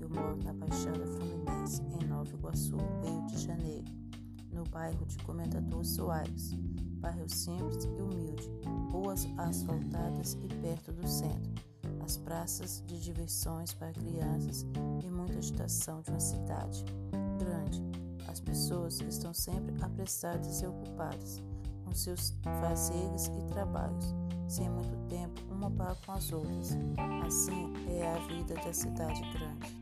Eu moro na Baixada Fluminense, em Nova Iguaçu, Rio de Janeiro, no bairro de Comendador Soares, bairro simples e humilde, ruas asfaltadas e perto do centro, as praças de diversões para crianças e muita agitação de uma cidade grande. As pessoas estão sempre apressadas e ocupadas com seus fazeres e trabalhos, sem muito tempo uma para com as outras. Assim, vida da cidade grande.